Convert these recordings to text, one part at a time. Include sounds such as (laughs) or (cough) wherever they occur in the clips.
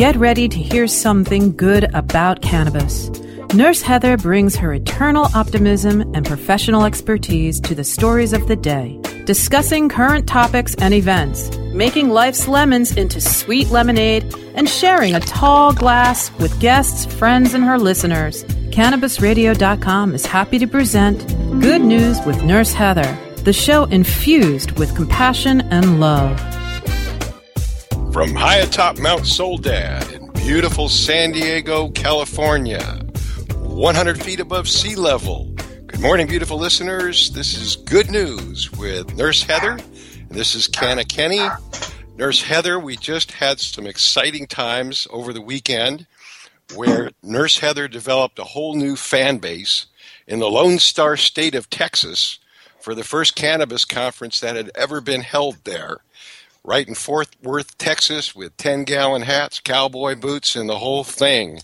Get ready to hear something good about cannabis. Nurse Heather brings her eternal optimism and professional expertise to the stories of the day, discussing current topics and events, making life's lemons into sweet lemonade, and sharing a tall glass with guests, friends, and her listeners. CannabisRadio.com is happy to present Good News with Nurse Heather, the show infused with compassion and love. From high atop Mount Soledad in beautiful San Diego, California, 100 feet above sea level. Good morning, beautiful listeners. This is Good News with Nurse Heather, and this is Canna Kenny. Nurse Heather, we just had some exciting times over the weekend where Nurse Heather developed a whole new fan base in the Lone Star State of Texas for the first cannabis conference that had ever been held there right in Fort Worth, Texas, with 10 gallon hats, cowboy boots, and the whole thing.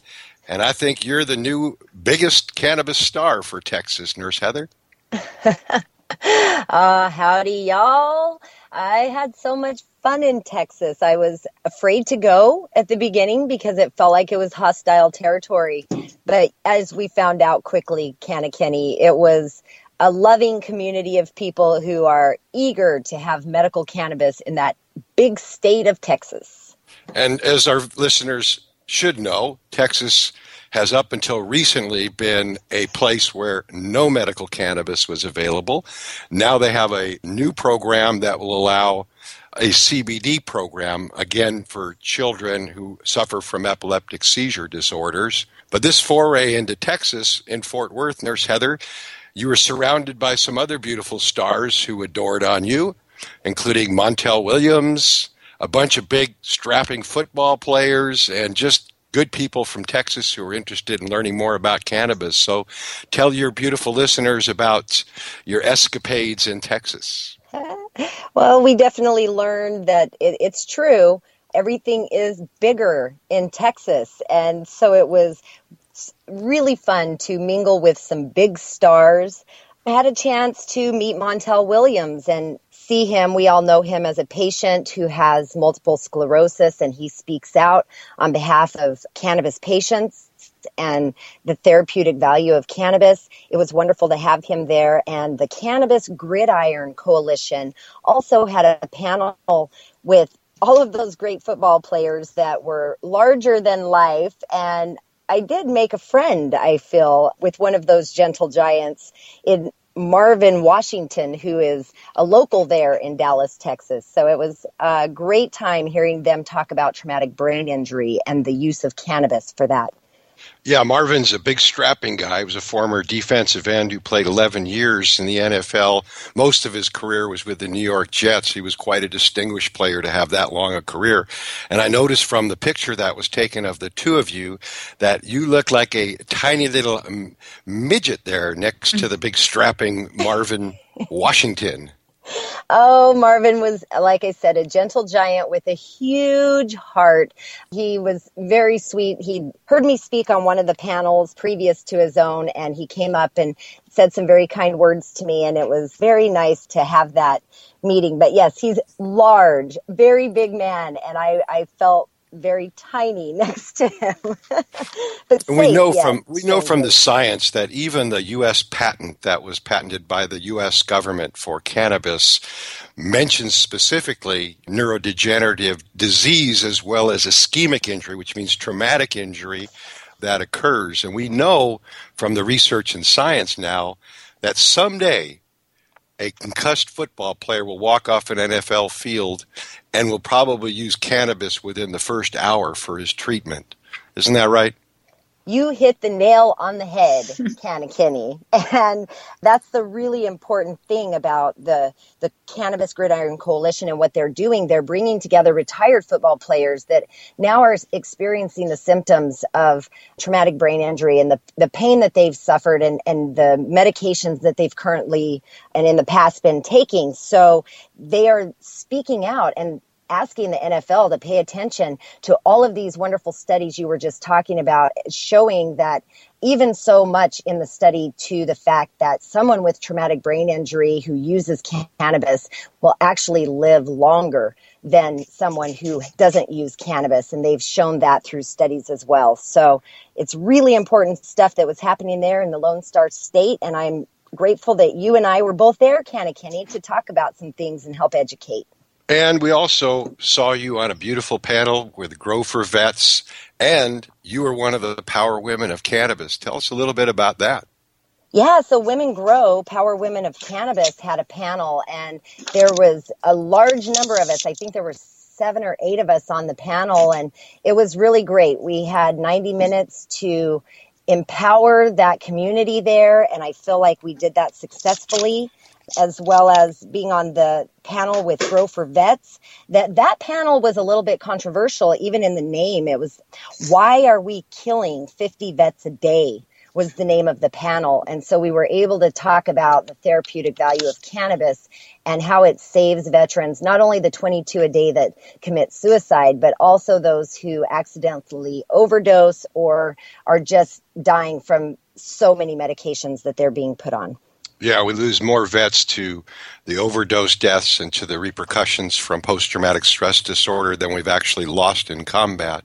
And I think you're the new biggest cannabis star for Texas, Nurse Heather. uh, (laughs) howdy, y'all. I had so much fun in Texas. I was afraid to go at the beginning because it felt like it was hostile territory. But as we found out quickly, Kenny, it was a loving community of people who are eager to have medical cannabis in that big state of Texas. And as our listeners should know, Texas has up until recently been a place where no medical cannabis was available. Now they have a new program that will allow a CBD program, again, for children who suffer from epileptic seizure disorders. But this foray into Texas in Fort Worth, Nurse Heather, you were surrounded by some other beautiful stars who adored on you, including Montel Williams, a bunch of big strapping football players, and just good people from Texas who are interested in learning more about cannabis. So tell your beautiful listeners about your escapades in Texas. (laughs) well, we definitely learned that it, it's true. Everything is bigger in Texas. And so it was really fun to mingle with some big stars. I had a chance to meet Montel Williams and see him. We all know him as a patient who has multiple sclerosis and he speaks out on behalf of cannabis patients and the therapeutic value of cannabis. It was wonderful to have him there. And the Cannabis Gridiron Coalition also had a panel with all of those great football players that were larger than life and I did make a friend, I feel, with one of those gentle giants in Marvin Washington, who is a local there in Dallas, Texas. So it was a great time hearing them talk about traumatic brain injury and the use of cannabis for that. Yeah, Marvin's a big strapping guy. He was a former defensive end who played 11 years in the NFL. Most of his career was with the New York Jets. He was quite a distinguished player to have that long a career. And I noticed from the picture that was taken of the two of you that you look like a tiny little um, midget there next to the big strapping Marvin (laughs) Washington. Oh, Marvin was, like I said, a gentle giant with a huge heart. He was very sweet. He heard me speak on one of the panels previous to his own, and he came up and said some very kind words to me, and it was very nice to have that meeting. But yes, he's large, very big man, and I, I felt very tiny (laughs) next to him. (laughs) but safe, we know from we know from the science that even the U.S. patent that was patented by the U.S. government for cannabis mentions specifically neurodegenerative disease as well as ischemic injury, which means traumatic injury that occurs. And we know from the research and science now that someday a concussed football player will walk off an NFL field and will probably use cannabis within the first hour for his treatment. Isn't that right? You hit the nail on the head, (laughs) Kenny. And that's the really important thing about the, the Cannabis Gridiron Coalition and what they're doing. They're bringing together retired football players that now are experiencing the symptoms of traumatic brain injury and the, the pain that they've suffered and, and the medications that they've currently and in the past been taking. So they are speaking out and asking the NFL to pay attention to all of these wonderful studies you were just talking about, showing that even so much in the study to the fact that someone with traumatic brain injury who uses cannabis will actually live longer than someone who doesn't use cannabis. And they've shown that through studies as well. So it's really important stuff that was happening there in the Lone Star State. And I'm grateful that you and I were both there, Canna Kenny, to talk about some things and help educate. And we also saw you on a beautiful panel with Grow for Vets, and you were one of the power women of cannabis. Tell us a little bit about that. Yeah, so Women Grow, Power Women of Cannabis, had a panel, and there was a large number of us. I think there were seven or eight of us on the panel, and it was really great. We had 90 minutes to empower that community there, and I feel like we did that successfully as well as being on the panel with Grow for Vets. That that panel was a little bit controversial, even in the name. It was, "Why are we killing 50 vets a day?" was the name of the panel, and so we were able to talk about the therapeutic value of cannabis and how it saves veterans, not only the 22 a day that commit suicide, but also those who accidentally overdose or are just dying from so many medications that they're being put on. Yeah, we lose more vets to the overdose deaths and to the repercussions from post traumatic stress disorder than we've actually lost in combat.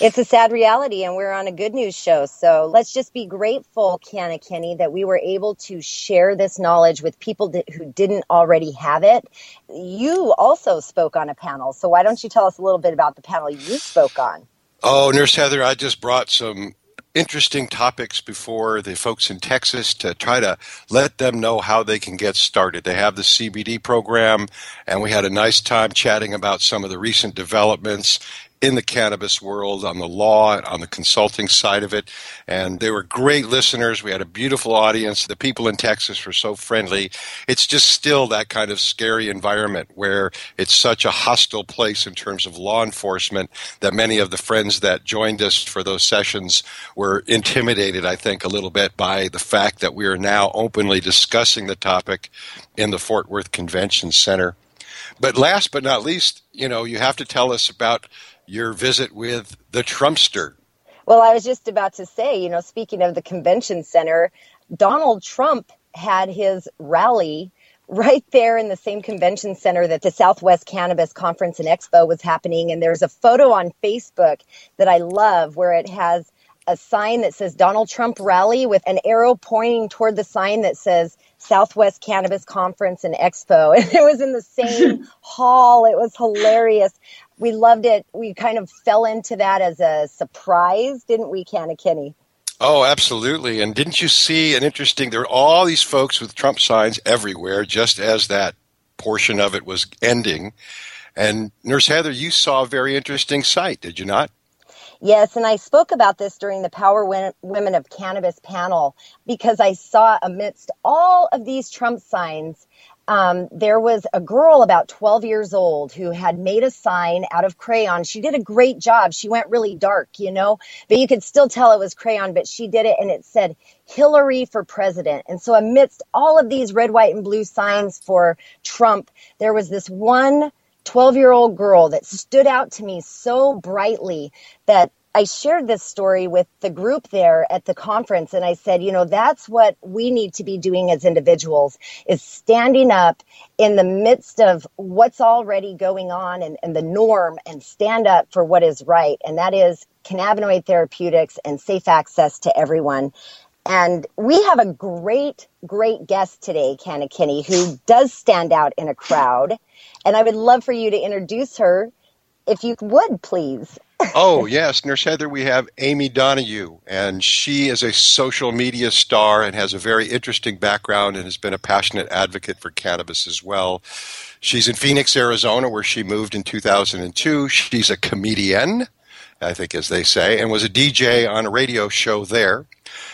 It's a sad reality, and we're on a good news show. So let's just be grateful, Canna Kenny, that we were able to share this knowledge with people that, who didn't already have it. You also spoke on a panel. So why don't you tell us a little bit about the panel you spoke on? Oh, Nurse Heather, I just brought some interesting topics before the folks in Texas to try to let them know how they can get started. They have the CBD program, and we had a nice time chatting about some of the recent developments in the cannabis world on the law, on the consulting side of it. And they were great listeners. We had a beautiful audience. The people in Texas were so friendly. It's just still that kind of scary environment where it's such a hostile place in terms of law enforcement that many of the friends that joined us for those sessions were intimidated, I think, a little bit by the fact that we are now openly discussing the topic in the Fort Worth Convention Center. But last but not least, you know, you have to tell us about your visit with the Trumpster. Well, I was just about to say, you know, speaking of the convention center, Donald Trump had his rally right there in the same convention center that the Southwest Cannabis Conference and Expo was happening. And there's a photo on Facebook that I love where it has a sign that says Donald Trump rally with an arrow pointing toward the sign that says Southwest Cannabis Conference and Expo. (laughs) And it was in the same (laughs) hall. It was hilarious we loved it. We kind of fell into that as a surprise, didn't we, Canna Kenny? Oh, absolutely. And didn't you see an interesting? There are all these folks with Trump signs everywhere, just as that portion of it was ending. And Nurse Heather, you saw a very interesting sight, did you not? Yes, and I spoke about this during the Power Women of Cannabis panel because I saw amidst all of these Trump signs um, there was a girl about 12 years old who had made a sign out of crayon. She did a great job. She went really dark, you know, but you could still tell it was crayon, but she did it and it said Hillary for president. And so amidst all of these red, white, and blue signs for Trump, there was this one 12 year old girl that stood out to me so brightly that I shared this story with the group there at the conference and I said, you know, that's what we need to be doing as individuals is standing up in the midst of what's already going on and, and the norm and stand up for what is right. And that is cannabinoid therapeutics and safe access to everyone. And we have a great, great guest today, Canna Kenny, who does stand out in a crowd. And I would love for you to introduce her if you would, please (laughs) oh, yes, Nurse Heather, we have Amy Donohue, and she is a social media star and has a very interesting background and has been a passionate advocate for cannabis as well. She's in Phoenix, Arizona, where she moved in 2002. She's a comedian, I think, as they say, and was a DJ on a radio show there.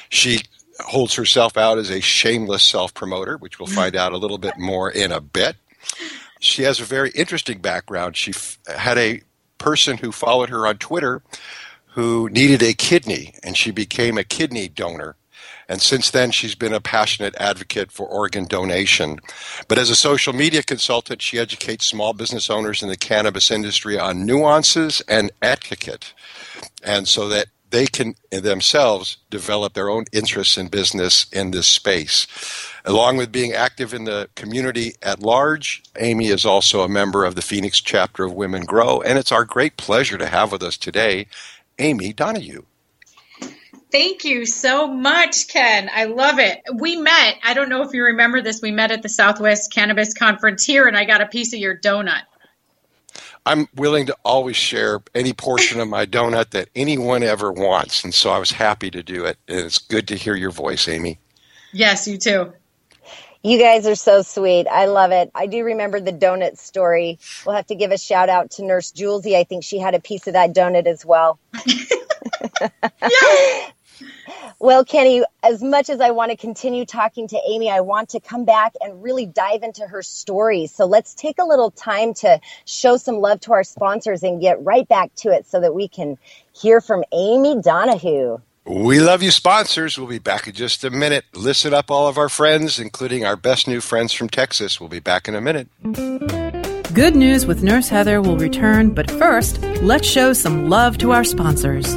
She holds herself out as a shameless self promoter, which we'll find out a little bit more in a bit. She has a very interesting background. She f- had a person who followed her on Twitter who needed a kidney, and she became a kidney donor. And since then, she's been a passionate advocate for organ donation. But as a social media consultant, she educates small business owners in the cannabis industry on nuances and etiquette. And so that they can themselves develop their own interests in business in this space. Along with being active in the community at large, Amy is also a member of the Phoenix chapter of Women Grow, and it's our great pleasure to have with us today Amy Donohue. Thank you so much, Ken. I love it. We met, I don't know if you remember this, we met at the Southwest Cannabis Conference here, and I got a piece of your donut. I'm willing to always share any portion of my donut that anyone ever wants. And so I was happy to do it. And it's good to hear your voice, Amy. Yes, you too. You guys are so sweet. I love it. I do remember the donut story. We'll have to give a shout out to Nurse Julesy. I think she had a piece of that donut as well. (laughs) yes. Well, Kenny, as much as I want to continue talking to Amy, I want to come back and really dive into her story. So let's take a little time to show some love to our sponsors and get right back to it so that we can hear from Amy Donohue. We love you, sponsors. We'll be back in just a minute. Listen up, all of our friends, including our best new friends from Texas. We'll be back in a minute. Good News with Nurse Heather will return, but first, let's show some love to our sponsors.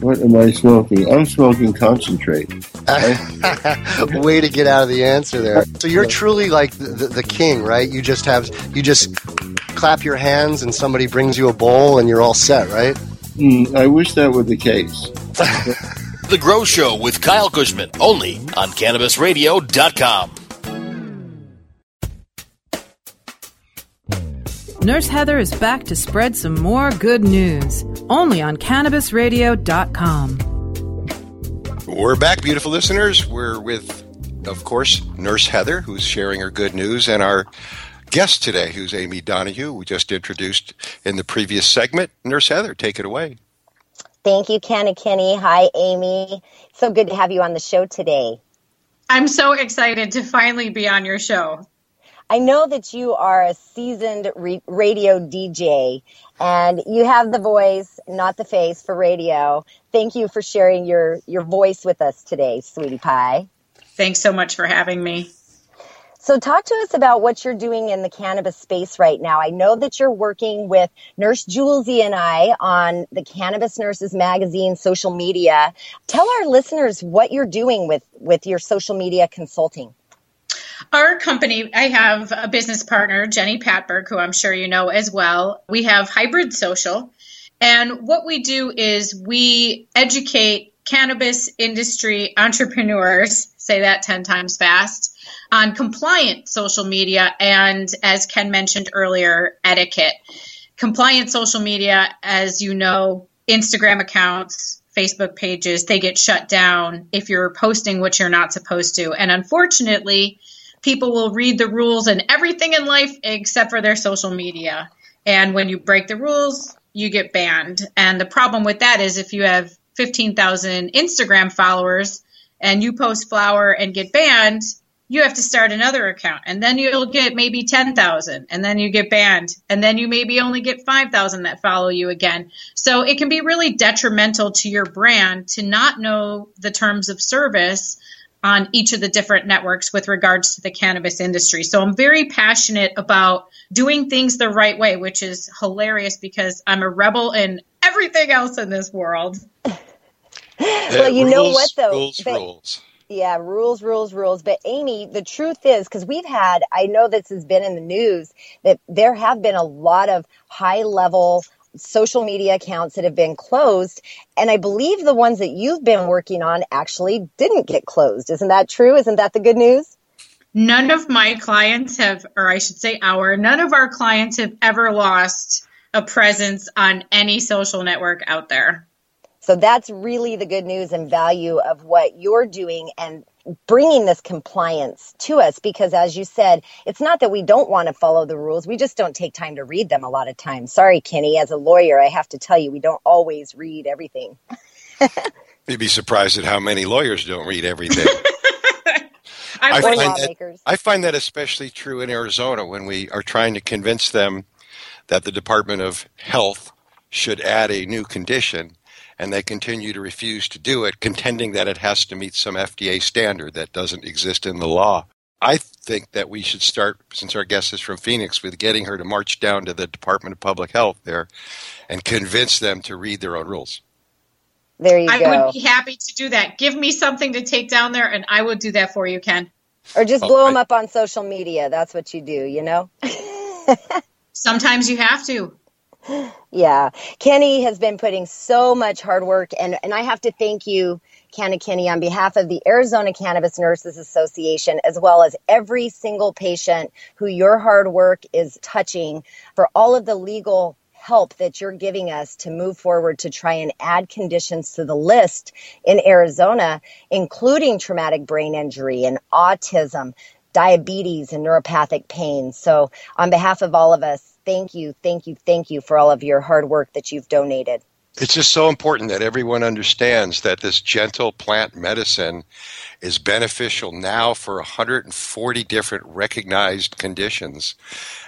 What am I smoking? I'm smoking concentrate. (laughs) Way to get out of the answer there. So you're truly like the, the, the, king, right? You just have you just clap your hands and somebody brings you a bowl and you're all set, right? Mm, I wish that were the case. (laughs) the Grow Show with Kyle Kushman, only on CannabisRadio.com. Nurse Heather is back to spread some more good news, only on CannabisRadio.com. We're back, beautiful listeners. We're with, of course, Nurse Heather, who's sharing her good news, and our guest today, who's Amy Donohue, we just introduced in the previous segment. Nurse Heather, take it away. Thank you, Ken and Kenny. Hi, Amy. So good to have you on the show today. I'm so excited to finally be on your show. I know that you are a seasoned re- radio DJ and you have the voice, not the face for radio. Thank you for sharing your, your voice with us today, sweetie pie. Thanks so much for having me. So, talk to us about what you're doing in the cannabis space right now. I know that you're working with Nurse Julesy and I on the Cannabis Nurses Magazine social media. Tell our listeners what you're doing with, with your social media consulting. Our company, I have a business partner, Jenny Patberg, who I'm sure you know as well. We have Hybrid Social. And what we do is we educate cannabis industry entrepreneurs, say that 10 times fast, on compliant social media and, as Ken mentioned earlier, etiquette. Compliant social media, as you know, Instagram accounts, Facebook pages, they get shut down if you're posting what you're not supposed to. And unfortunately, people will read the rules and everything in life except for their social media. And when you break the rules, you get banned. And the problem with that is if you have 15,000 Instagram followers and you post flower and get banned, you have to start another account and then you'll get maybe 10,000 and then you get banned and then you maybe only get 5,000 that follow you again. So it can be really detrimental to your brand to not know the terms of service on each of the different networks with regards to the cannabis industry. So I'm very passionate about doing things the right way, which is hilarious because I'm a rebel in everything else in this world. well, you rules, know what though? Rules, but, rules. Yeah, rules, rules, rules. But Amy, the truth is, because we've had, I know this has been in the news, that there have been a lot of high level social media accounts that have been closed. And I believe the ones that you've been working on actually didn't get closed. Isn't that true? Isn't that the good news? None of my clients have, or I should say our, none of our clients have ever lost a presence on any social network out there. So that's really the good news and value of what you're doing and bringing this compliance to us because as you said it's not that we don't want to follow the rules. We just don't take time to read them a lot of times. Sorry kenny as a lawyer i have to tell you we don't always read everything. (laughs) You'd be surprised at how many lawyers don't read everything. (laughs) I, find that, I find that especially true in arizona when we are trying to convince them that the department of health should add a new condition and they continue to refuse to do it, contending that it has to meet some FDA standard that doesn't exist in the law. I think that we should start, since our guest is from Phoenix, with getting her to march down to the Department of Public Health there and convince them to read their own rules. There you I go. I would be happy to do that. Give me something to take down there, and I will do that for you, Ken. Or just oh, blow I, them up on social media. That's what you do, you know? (laughs) Sometimes you have to. Yeah. Kenny has been putting so much hard work and, and I have to thank you, Canna Kenny, on behalf of the Arizona Cannabis Nurses Association, as well as every single patient who your hard work is touching for all of the legal help that you're giving us to move forward to try and add conditions to the list in Arizona, including traumatic brain injury and autism, diabetes and neuropathic pain. So on behalf of all of us, thank you, thank you, thank you for all of your hard work that you've donated. It's just so important that everyone understands that this gentle plant medicine is beneficial now for 140 different recognized conditions.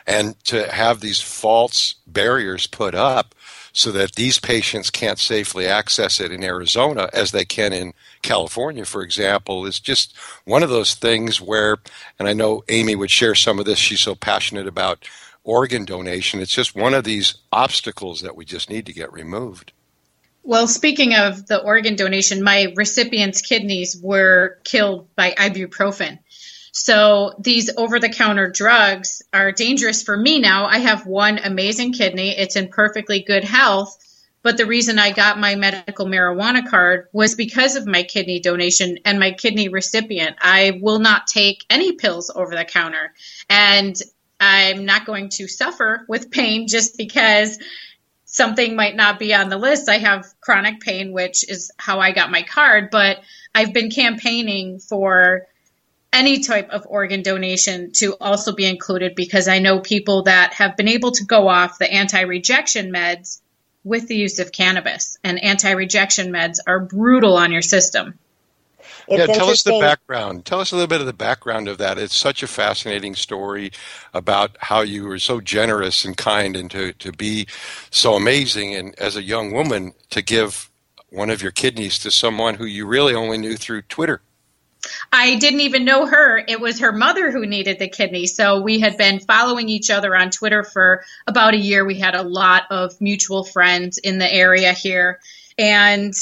And to have these false barriers put up so that these patients can't safely access it in Arizona as they can in California, for example, is just one of those things where, and I know Amy would share some of this, she's so passionate about organ donation. It's just one of these obstacles that we just need to get removed. Well, speaking of the organ donation, my recipient's kidneys were killed by ibuprofen. So these over the counter drugs are dangerous for me now. I have one amazing kidney, it's in perfectly good health. But the reason I got my medical marijuana card was because of my kidney donation and my kidney recipient. I will not take any pills over the counter. And I'm not going to suffer with pain just because something might not be on the list. I have chronic pain, which is how I got my card, but I've been campaigning for any type of organ donation to also be included because I know people that have been able to go off the anti rejection meds with the use of cannabis. And anti rejection meds are brutal on your system. It's yeah, tell us the background. Tell us a little bit of the background of that. It's such a fascinating story about how you were so generous and kind and to, to be so amazing and as a young woman to give one of your kidneys to someone who you really only knew through Twitter. I didn't even know her. It was her mother who needed the kidney. So we had been following each other on Twitter for about a year. We had a lot of mutual friends in the area here. And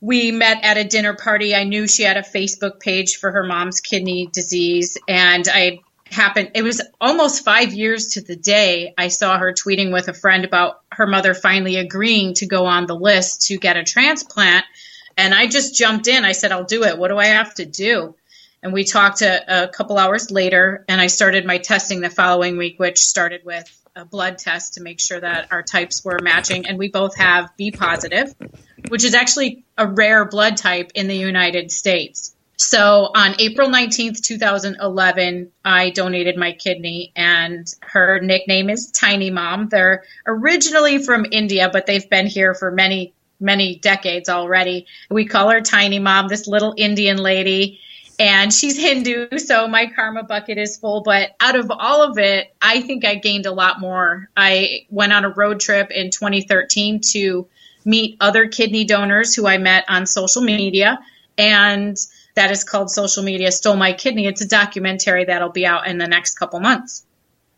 we met at a dinner party. I knew she had a Facebook page for her mom's kidney disease, and I happened it was almost five years to the day I saw her tweeting with a friend about her mother finally agreeing to go on the list to get a transplant. And I just jumped in. I said, I'll do it. What do I have to do? And we talked a, a couple hours later, and I started my testing the following week, which started with a blood test to make sure that our types were matching. And we both have B positive, which is actually a rare blood type in the United States. So on April 19th, 2011, I donated my kidney, and her nickname is Tiny Mom. They're originally from India, but they've been here for many many decades already. We call her Tiny Mom, this little Indian lady. And she's Hindu, so my karma bucket is full. But out of all of it, I think I gained a lot more. I went on a road trip in 2013 to meet other kidney donors who I met on social media. And that is called Social Media Stole My Kidney. It's a documentary that'll be out in the next couple months.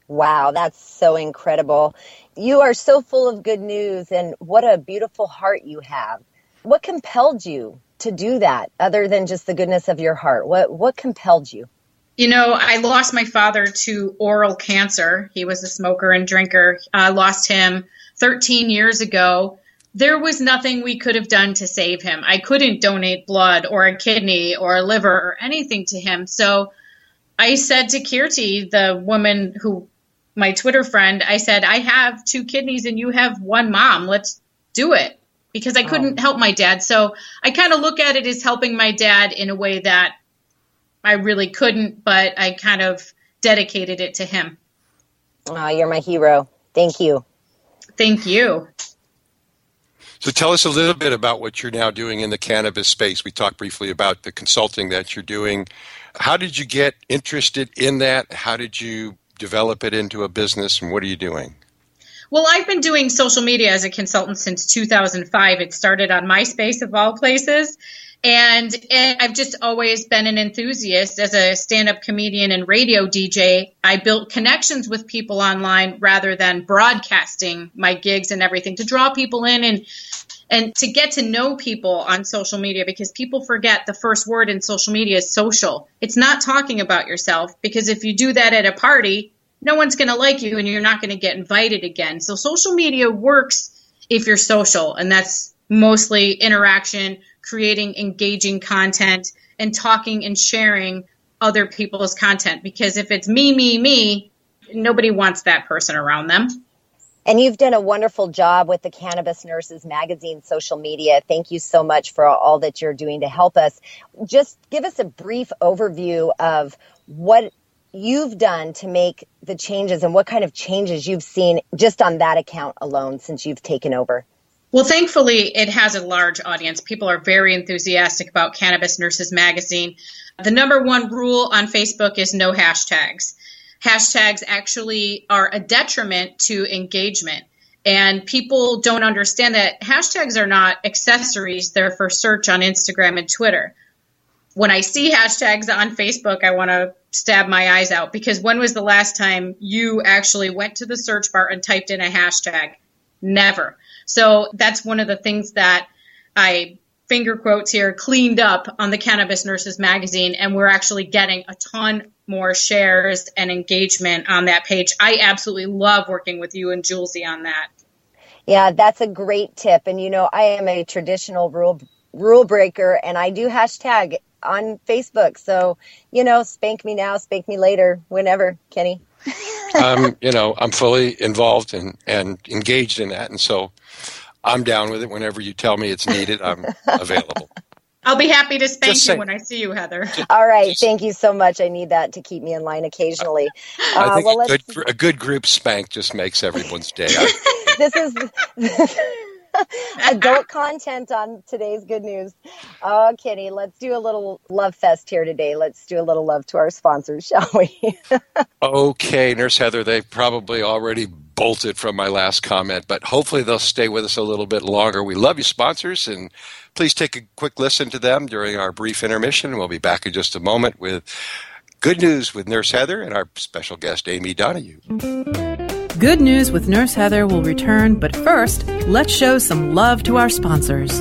Wow, that's so incredible. You are so full of good news, and what a beautiful heart you have. What compelled you to do that other than just the goodness of your heart? What what compelled you? You know, I lost my father to oral cancer. He was a smoker and drinker. I lost him 13 years ago. There was nothing we could have done to save him. I couldn't donate blood or a kidney or a liver or anything to him. So I said to Kirti, the woman who, my Twitter friend, I said, I have two kidneys and you have one mom. Let's do it because I couldn't help my dad. So I kind of look at it as helping my dad in a way that I really couldn't, but I kind of dedicated it to him. Oh, you're my hero. Thank you. Thank you. So tell us a little bit about what you're now doing in the cannabis space. We talked briefly about the consulting that you're doing. How did you get interested in that? How did you develop it into a business and what are you doing? Well, I've been doing social media as a consultant since 2005. It started on MySpace, of all places. And I've just always been an enthusiast as a stand up comedian and radio DJ. I built connections with people online rather than broadcasting my gigs and everything to draw people in and and to get to know people on social media because people forget the first word in social media is social. It's not talking about yourself because if you do that at a party, no one's going to like you and you're not going to get invited again. So social media works if you're social, and that's mostly interaction, creating engaging content, and talking and sharing other people's content. Because if it's me, me, me, nobody wants that person around them. And you've done a wonderful job with the Cannabis Nurses Magazine social media. Thank you so much for all that you're doing to help us. Just give us a brief overview of what you've done to make the changes and what kind of changes you've seen just on that account alone since you've taken over. Well, thankfully, it has a large audience. People are very enthusiastic about Cannabis Nurses Magazine. The number one rule on Facebook is no hashtags. Hashtags actually are a detriment to engagement. And people don't understand that hashtags are not accessories, they're for search on Instagram and Twitter. When I see hashtags on Facebook, I want to stab my eyes out because when was the last time you actually went to the search bar and typed in a hashtag? Never. So that's one of the things that I finger quotes here cleaned up on the Cannabis Nurses magazine, and we're actually getting a ton more shares and engagement on that page. I absolutely love working with you and Julesy on that. Yeah, that's a great tip. And you know, I am a traditional rule rule breaker, and I do hashtag on Facebook. So you know, spank me now, spank me later, whenever, Kenny. Um, you know, I'm fully involved and, and engaged in that, and so I'm down with it. Whenever you tell me it's needed, I'm available. I'll be happy to spank you when I see you, Heather. All right, thank you so much. I need that to keep me in line occasionally. Uh, I think well, a, good, a good group spank just makes everyone's day. (laughs) this is (laughs) (laughs) adult content on today's good news. Oh, Kenny, let's do a little love fest here today. Let's do a little love to our sponsors, (laughs) shall we? okay, Nurse Heather, they probably already bolted from my last comment, but hopefully they'll stay with us a little bit longer. We love you, sponsors, and please take a quick listen to them during our brief intermission. We'll be back in just a moment with good news with Nurse Heather and our special guest, Amy Donohue. Good News with Nurse Heather will return, but first, let's show some love to our sponsors.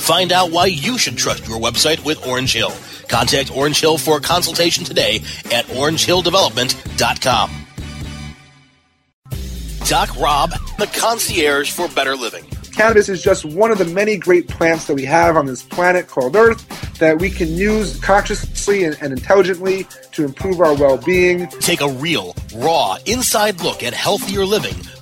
Find out why you should trust your website with Orange Hill. Contact Orange Hill for a consultation today at orangehilldevelopment.com. Doc Rob, the concierge for better living. Cannabis is just one of the many great plants that we have on this planet called Earth that we can use consciously and, and intelligently to improve our well being. Take a real, raw, inside look at healthier living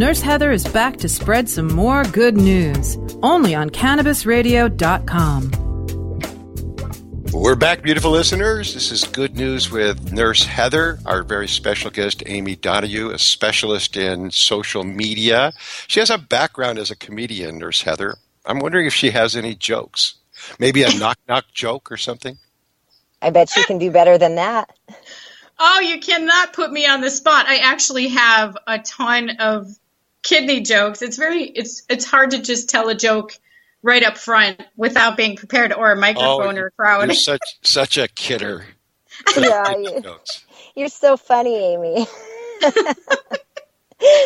Nurse Heather is back to spread some more good news, only on cannabisradio.com. We're back, beautiful listeners. This is Good News with Nurse Heather, our very special guest, Amy Donohue, a specialist in social media. She has a background as a comedian, Nurse Heather. I'm wondering if she has any jokes. Maybe a (laughs) knock knock joke or something? I bet she can do better than that. Oh, you cannot put me on the spot. I actually have a ton of kidney jokes. It's very it's it's hard to just tell a joke right up front without being prepared or a microphone Oh, or a crowd. You're (laughs) such such a kidder. Yeah, you, you're so funny, Amy. (laughs)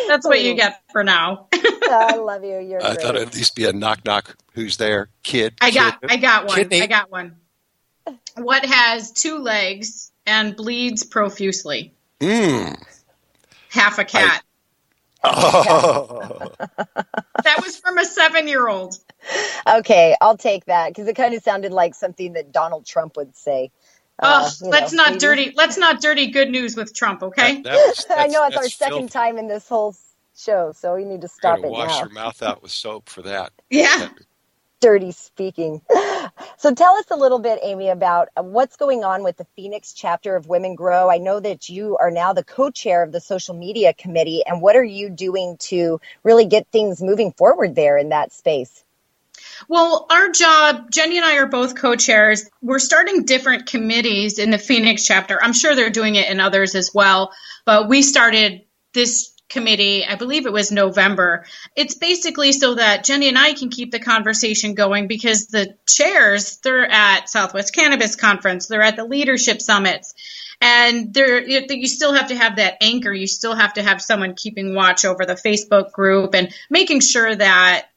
That's what you (laughs) get for now. I love you. You're I great. thought it'd at least be a knock knock. Who's there? Kid. I got kid? I got one. Kidney. I got one. What has two legs and bleeds profusely? Mm. Half a cat. Oh. (laughs) that was from a seven year old. Okay, I'll take that because it kind of sounded like something that Donald Trump would say. Uh, Oh, you let's know, not maybe- dirty. Let's not dirty good news with Trump, okay? (laughs) I know it's our second time in this whole show, so we need to stop Gotta it wash now. your mouth out with soap for that. Yeah. Dirty speaking. (laughs) So tell us a little bit, Amy, about what's going on with the Phoenix chapter of Women Grow. I know that you are now the co-chair of the social media committee, and what are you doing to really get things moving forward there in that space? Well, our job, Jenny and I are both co chairs. We're starting different committees in the Phoenix chapter. I'm sure they're doing it in others as well, but we started this committee, I believe it was November. It's basically so that Jenny and I can keep the conversation going because the chairs, they're at Southwest Cannabis Conference, they're at the leadership summits. And there, you still have to have that anchor. You still have to have someone keeping watch over the Facebook group and making sure that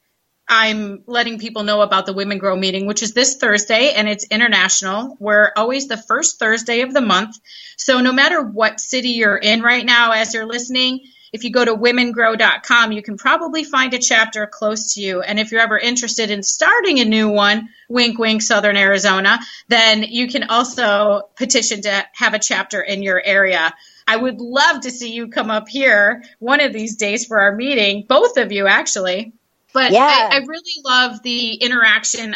I'm letting people know about the Women Grow meeting, which is this Thursday and it's international. We're always the first Thursday of the month. So no matter what city you're in right now as you're listening, if you go to womengrow.com, you can probably find a chapter close to you. And if you're ever interested in starting a new one, wink, wink, Southern Arizona, then you can also petition to have a chapter in your area. I would love to see you come up here one of these days for our meeting, both of you actually. But Yeah. I, I really love the interaction.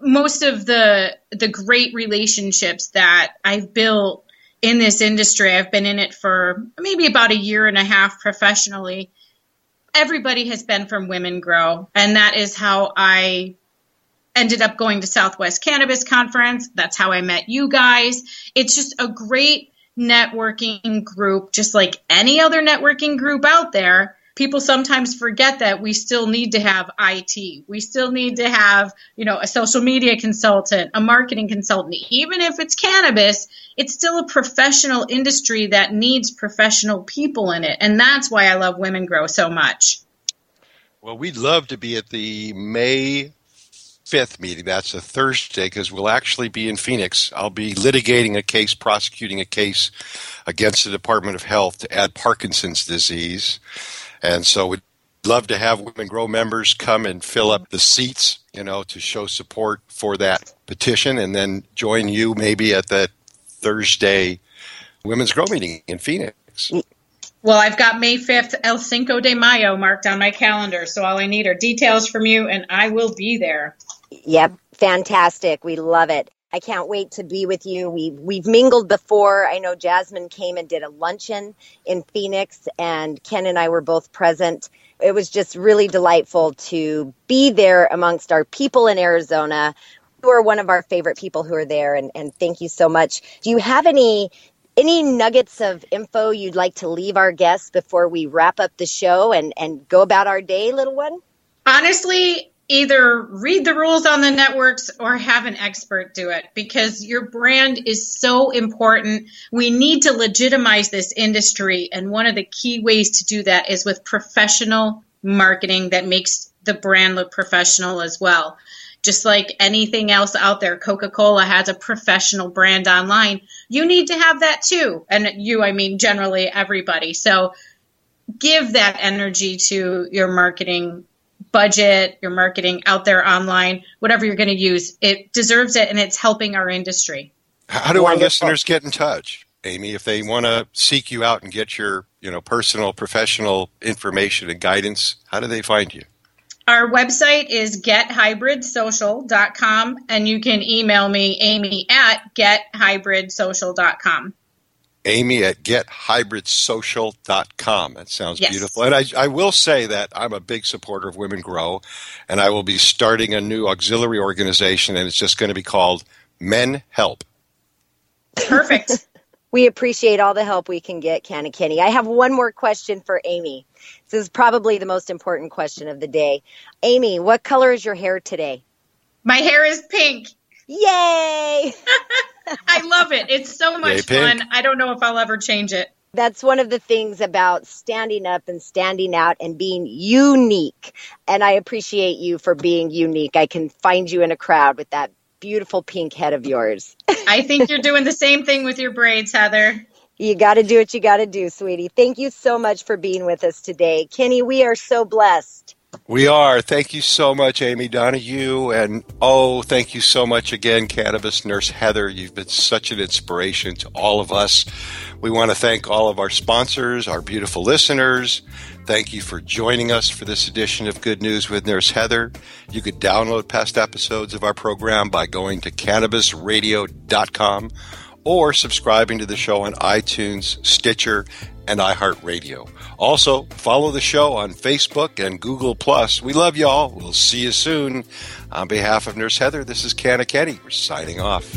Most of the the great relationships that I've built in this industry, I've been in it for maybe about a year and a half professionally. Everybody has been from Women Grow, and that is how I ended up going to Southwest Cannabis Conference. That's how I met you guys. It's just a great networking group, just like any other networking group out there. People sometimes forget that we still need to have IT. We still need to have, you know, a social media consultant, a marketing consultant. Even if it's cannabis, it's still a professional industry that needs professional people in it. And that's why I love Women Grow so much. Well, we'd love to be at the May 5th meeting. That's a Thursday because we'll actually be in Phoenix. I'll be litigating a case, prosecuting a case against the Department of Health to add Parkinson's disease. And so we'd love to have Women Grow members come and fill up the seats, you know, to show support for that petition and then join you maybe at that Thursday Women's Grow meeting in Phoenix. Well, I've got May 5th, El Cinco de Mayo marked on my calendar. So all I need are details from you, and I will be there. Yep, fantastic. We love it. I can't wait to be with you. We we've mingled before. I know Jasmine came and did a luncheon in Phoenix and Ken and I were both present. It was just really delightful to be there amongst our people in Arizona who are one of our favorite people who are there and, and thank you so much. Do you have any any nuggets of info you'd like to leave our guests before we wrap up the show and, and go about our day, little one? Honestly, either read the rules on the networks or have an expert do it because your brand is so important. We need to legitimize this industry. And one of the key ways to do that is with professional marketing that makes the brand look professional as well. Just like anything else out there, Coca Cola has a professional brand online. You need to have that too. And you, I mean, generally everybody. So give that energy to your marketing budget, your marketing out there online, whatever you're going to use, it deserves it and it's helping our industry. How do Wonderful. our listeners get in touch, Amy, if they want to seek you out and get your, you know, personal, professional information and guidance? How do they find you? Our website is gethybridsocial.com and you can email me, Amy at gethybridsocial.com. Amy at gethybridsocial.com. That sounds yes. beautiful. And I, I will say that I'm a big supporter of Women Grow, and I will be starting a new auxiliary organization, and it's just going to be called Men Help. Perfect. (laughs) we appreciate all the help we can get, CannaKenny. I have one more question for Amy. This is probably the most important question of the day. Amy, what color is your hair today? My hair is pink. Yay! (laughs) I love it. It's so much Yay, fun. I don't know if I'll ever change it. That's one of the things about standing up and standing out and being unique. And I appreciate you for being unique. I can find you in a crowd with that beautiful pink head of yours. (laughs) I think you're doing the same thing with your braids, Heather. You got to do what you got to do, sweetie. Thank you so much for being with us today. Kenny, we are so blessed. We are. Thank you so much, Amy Donohue. And oh, thank you so much again, Cannabis Nurse Heather. You've been such an inspiration to all of us. We want to thank all of our sponsors, our beautiful listeners. Thank you for joining us for this edition of Good News with Nurse Heather. You could download past episodes of our program by going to cannabisradio.com or subscribing to the show on iTunes, Stitcher, and iHeartRadio. Also, follow the show on Facebook and Google Plus. We love y'all. We'll see you soon. On behalf of Nurse Heather, this is Canna Kenny. We're signing off.